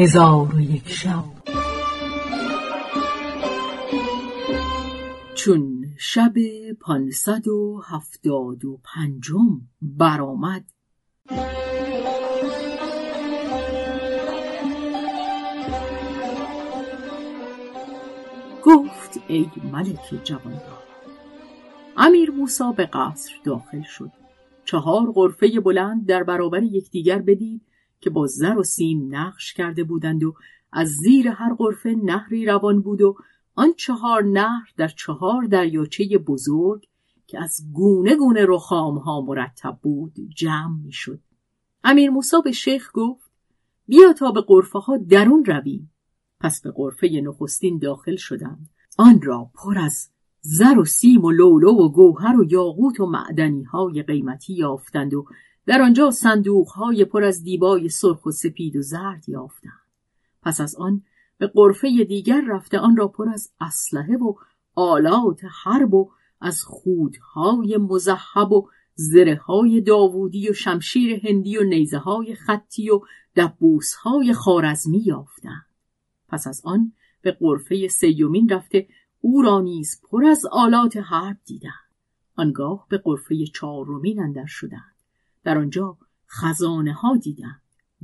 هزار و یک شب. چون شب پانصد و هفتاد و پنجم برآمد. گفت ای ملک جوانبخت امیر موسی به قصر داخل شد. چهار غرفه بلند در برابر یکدیگر بدید که با زر و سیم نقش کرده بودند و از زیر هر غرفه نهری روان بود و آن چهار نهر در چهار دریاچه بزرگ که از گونه گونه رخام ها مرتب بود جمع می شد. امیر موسا به شیخ گفت بیا تا به غرفه ها درون رویم. پس به غرفه نخستین داخل شدند. آن را پر از زر و سیم و لولو و گوهر و یاقوت و معدنی های قیمتی یافتند و در آنجا صندوق های پر از دیبای سرخ و سپید و زرد یافتند. پس از آن به قرفه دیگر رفته آن را پر از اسلحه و آلات حرب و از خودهای مذهب و زره های داوودی و شمشیر هندی و نیزه های خطی و دبوس های خارزمی یافتند. پس از آن به قرفه سیومین رفته او را نیز پر از آلات حرب دیدند. آنگاه به قرفه چهارمین اندر شدند. در آنجا خزانه ها دیدند.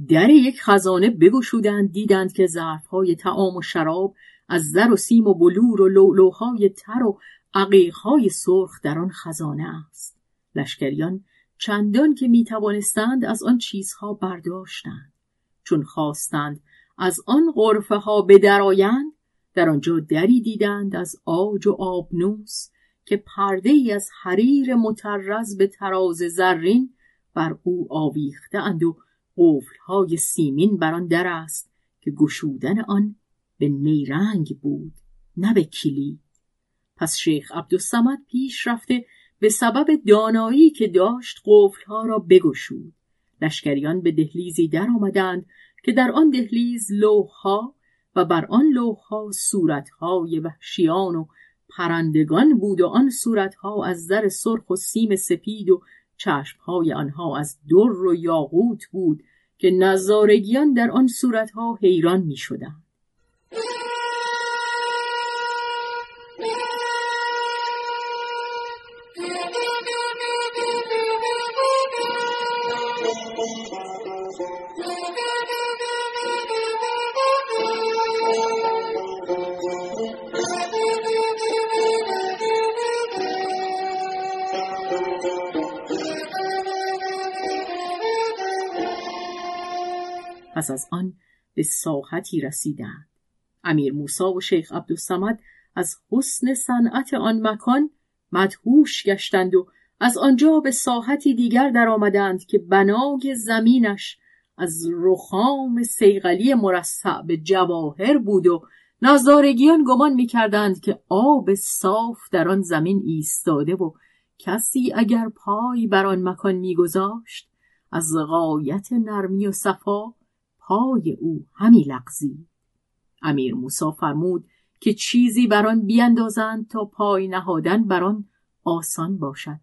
در یک خزانه بگشودند دیدند که ظرفهای تعام و شراب از زر و سیم و بلور و لولوهای تر و عقیقهای سرخ در آن خزانه است لشکریان چندان که می توانستند از آن چیزها برداشتند چون خواستند از آن غرفه ها بدرآیند در آنجا دری دیدند از آج و آبنوس که پرده ای از حریر مترز به تراز زرین بر او آویخته اند و های سیمین بر آن در است که گشودن آن به نیرنگ بود نه به کلید پس شیخ عبدالسمد پیش رفته به سبب دانایی که داشت قفلها را بگشود. لشکریان به دهلیزی در آمدند که در آن دهلیز لوحها و بر آن لوحها صورتهای وحشیان و پرندگان بود و آن صورتها از زر سرخ و سیم سپید و چشمهای آنها از در و یاقوت بود که نظارگیان در آن صورتها حیران می شدن. پس از آن به ساحتی رسیدند. امیر موسا و شیخ عبدالسمد از حسن صنعت آن مکان مدهوش گشتند و از آنجا به ساحتی دیگر درآمدند که بنای زمینش از رخام سیغلی مرصع به جواهر بود و نظارگیان گمان می‌کردند که آب صاف در آن زمین ایستاده و کسی اگر پای بر آن مکان میگذاشت از غایت نرمی و صفا پای او همی لغزید امیر موسا فرمود که چیزی بر آن بیاندازند تا پای نهادن بر آن آسان باشد.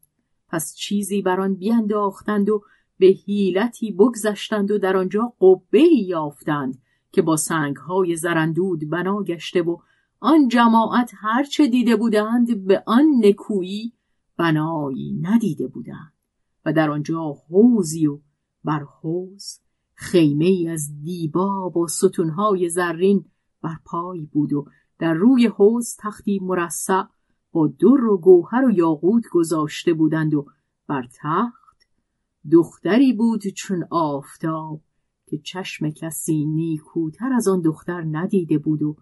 پس چیزی بر آن بیانداختند و به حیلتی بگذشتند و در آنجا قبه یافتند که با سنگهای زرندود بنا گشته و آن جماعت هرچه دیده بودند به آن نکویی بنایی ندیده بودند و در آنجا حوزی و بر حوز خیمه ای از دیباب و ستونهای زرین بر پای بود و در روی حوز تختی مرصع با در و گوهر و یاقوت گذاشته بودند و بر تخت دختری بود چون آفتاب که چشم کسی نیکوتر از آن دختر ندیده بود و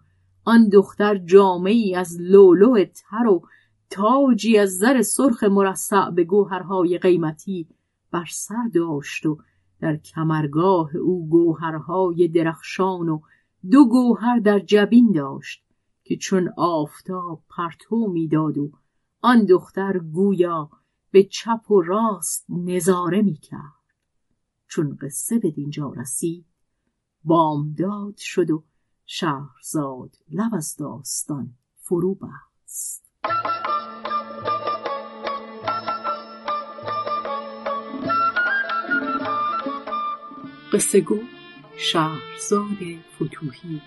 آن دختر جامعی از لولو تر و تاجی از زر سرخ مرصع به گوهرهای قیمتی بر سر داشت و در کمرگاه او گوهرهای درخشان و دو گوهر در جبین داشت که چون آفتاب پرتو می‌داد و آن دختر گویا به چپ و راست نظاره می‌کرد. چون قصه به دینجا رسید بامداد شد و شهرزاد لب از داستان فرو بست. قصه گو شهرزاد فتوحی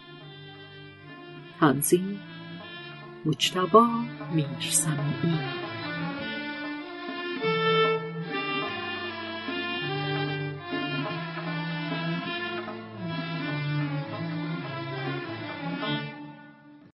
تنظیم مجتبا میرسمی